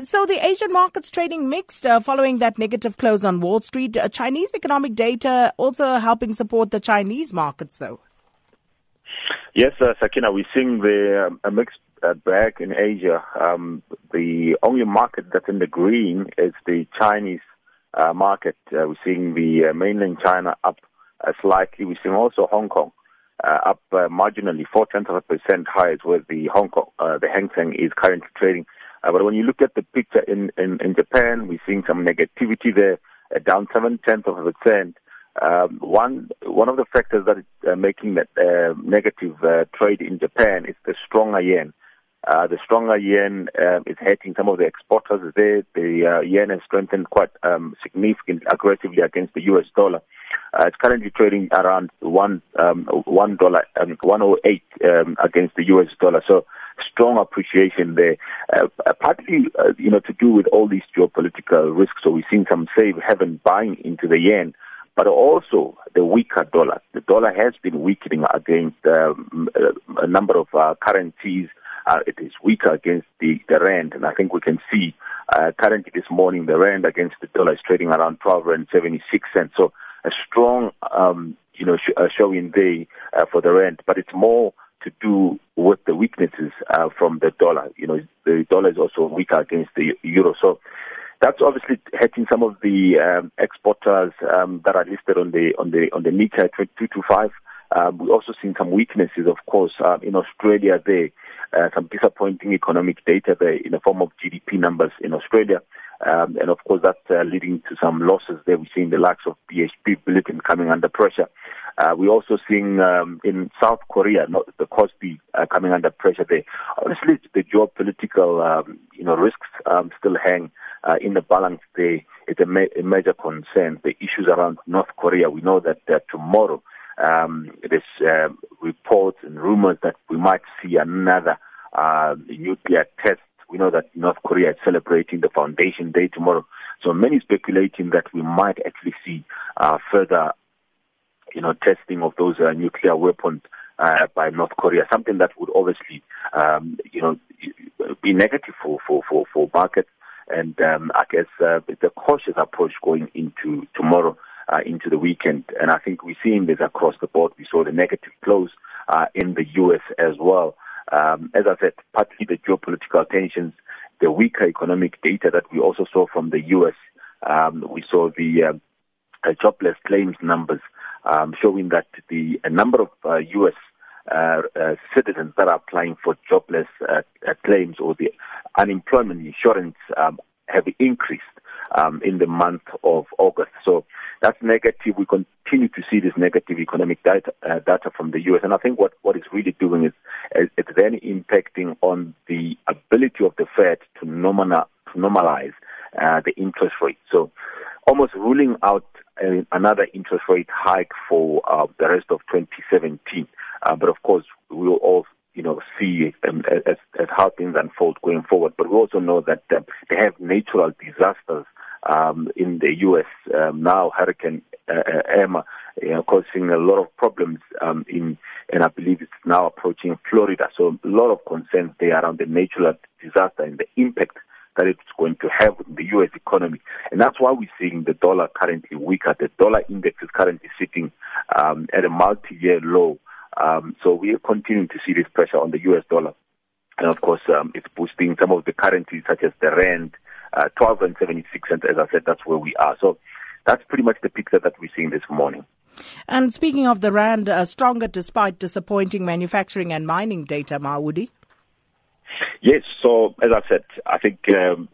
So the Asian markets trading mixed uh, following that negative close on Wall Street. Uh, Chinese economic data also helping support the Chinese markets, though. Yes, uh, Sakina, we're seeing the um, a mixed uh, bag in Asia. Um, the only market that's in the green is the Chinese uh, market. Uh, we're seeing the mainland China up slightly. We're seeing also Hong Kong up marginally, four tenths of a percent higher, where the Hong Kong, the Hang Seng is currently trading. Uh, but when you look at the picture in, in, in Japan, we're seeing some negativity there, uh, down seven tenths of a percent. Um, one one of the factors that is uh, making that uh, negative uh, trade in Japan is the stronger yen. Uh, the stronger yen uh, is hurting some of the exporters there. The uh, yen has strengthened quite um, significantly, aggressively against the U.S. dollar. Uh, it's currently trading around one um, one dollar um, one oh eight um, against the U.S. dollar. So strong appreciation there, uh, partly uh, you know to do with all these geopolitical risks. So we've seen some safe haven buying into the yen but also the weaker dollar. The dollar has been weakening against um, a number of uh, currencies. Uh, it is weaker against the, the rand, and I think we can see uh, currently this morning the rand against the dollar is trading around 12 rand 76 cents. So a strong, um, you know, sh- uh, showing there uh, for the rand, but it's more to do with the weaknesses uh, from the dollar. You know, the dollar is also weaker against the euro. So that's obviously hurting some of the um, exporters um, that are listed on the on the on the Nikkei 225. Um, we're also seeing some weaknesses, of course, uh, in Australia. There, uh, some disappointing economic data there in the form of GDP numbers in Australia, um, and of course that's uh, leading to some losses there. We're seeing the likes of BHP Billiton coming under pressure. Uh, we're also seeing um, in South Korea, not the Kospi uh, coming under pressure there. Honestly, the geopolitical, um, you know, risks um, still hang uh, in the balance there. It's a, ma- a, major concern. The issues around North Korea. We know that uh, tomorrow um, there's uh, reports and rumors that we might see another uh, nuclear test. We know that North Korea is celebrating the Foundation Day tomorrow. So many speculating that we might actually see uh, further you know, testing of those uh, nuclear weapons uh, by North Korea, something that would obviously, um, you know, be negative for, for, for, for markets. And um, I guess uh, the cautious approach going into tomorrow, uh, into the weekend. And I think we're seeing this across the board. We saw the negative close uh, in the U.S. as well. Um, as I said, partly the geopolitical tensions, the weaker economic data that we also saw from the U.S. Um, we saw the uh, jobless claims numbers um, showing that the number of uh, U.S. Uh, uh, citizens that are applying for jobless uh, uh, claims or the unemployment insurance um, have increased um, in the month of August. So that's negative. We continue to see this negative economic data, uh, data from the U.S. And I think what, what it's really doing is, is it's then impacting on the ability of the Fed to, normalize, to normalize the interest rate. So almost ruling out another interest rate hike for uh, the rest of 2017. Uh, but of course, we will all, you know, see um, as, as how things unfold going forward. But we also know that um, they have natural disasters um, in the U.S. Um, now, Hurricane uh, uh, Irma, you know, causing a lot of problems um, in, and I believe it's now approaching Florida. So a lot of concerns there around the natural disaster and the impact that it's going to have in the U.S. economy. And that's why we're seeing the dollar currently weaker. The dollar index is currently sitting um, at a multi-year low. Um, so we are continuing to see this pressure on the U.S. dollar. And of course, um, it's boosting some of the currencies such as the rand, uh, 12 and 76 cents. As I said, that's where we are. So that's pretty much the picture that we're seeing this morning. And speaking of the rand, uh, stronger despite disappointing manufacturing and mining data, Maudi. Yes, so as I said, I think um,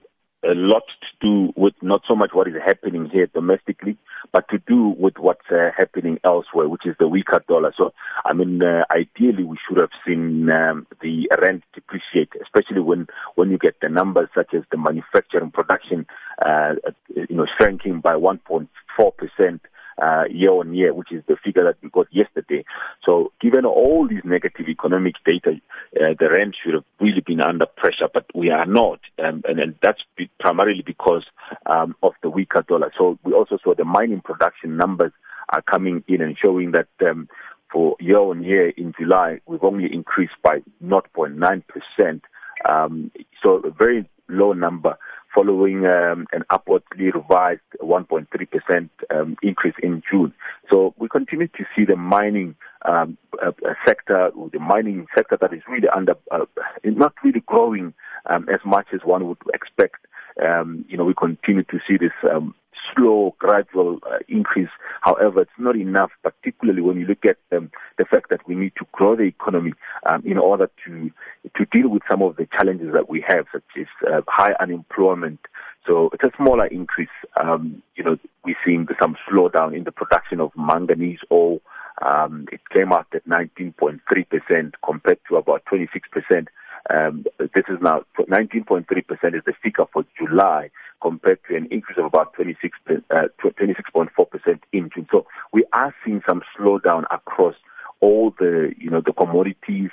a lot to do with not so much what is happening here domestically, but to do with what's uh, happening elsewhere, which is the weaker dollar. So, I mean, uh, ideally, we should have seen um, the rand depreciate, especially when when you get the numbers such as the manufacturing production, uh, you know, shrinking by 1.4 percent uh, year on year, which is the figure that we got yesterday. So given all these negative economic data, uh, the rand should have really been under pressure, but we are not. Um, and, and that's primarily because um, of the weaker dollar. So we also saw the mining production numbers are coming in and showing that um, for year on year in July, we've only increased by 0.9%. Um, so very low number following um, an upwardly revised 1.3% um, increase in June. So we continue to see the mining um, uh, sector, the mining sector that is really under, uh, not really growing um, as much as one would expect. Um, you know, we continue to see this um, slow, gradual uh, increase. However, it's not enough, particularly when you look at um, the fact that we need to grow the economy um, in order to to deal with some of the challenges that we have, such as uh, high unemployment. So it's a smaller increase. Um, you know, we're seeing some slowdown in the production of manganese ore. Um, it came out at 19.3% compared to about 26% um, this is now 19.3% is the figure for July compared to an increase of about 26, uh, 26.4% in June. So we are seeing some slowdown across all the, you know, the commodities.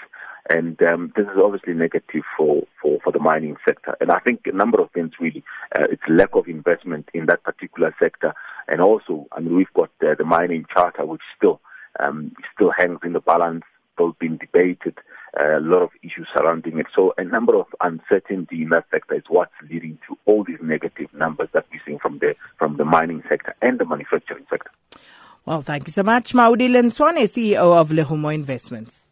And um, this is obviously negative for, for, for the mining sector. And I think a number of things really. Uh, it's lack of investment in that particular sector. And also, I mean, we've got uh, the mining charter, which still um, still hangs in the balance, still being debated Uh, a lot of issues surrounding it. So a number of uncertainty in that sector is what's leading to all these negative numbers that we're seeing from the from the mining sector and the manufacturing sector. Well, thank you so much, Maudi Lentsoane, CEO of Lehumo Investments.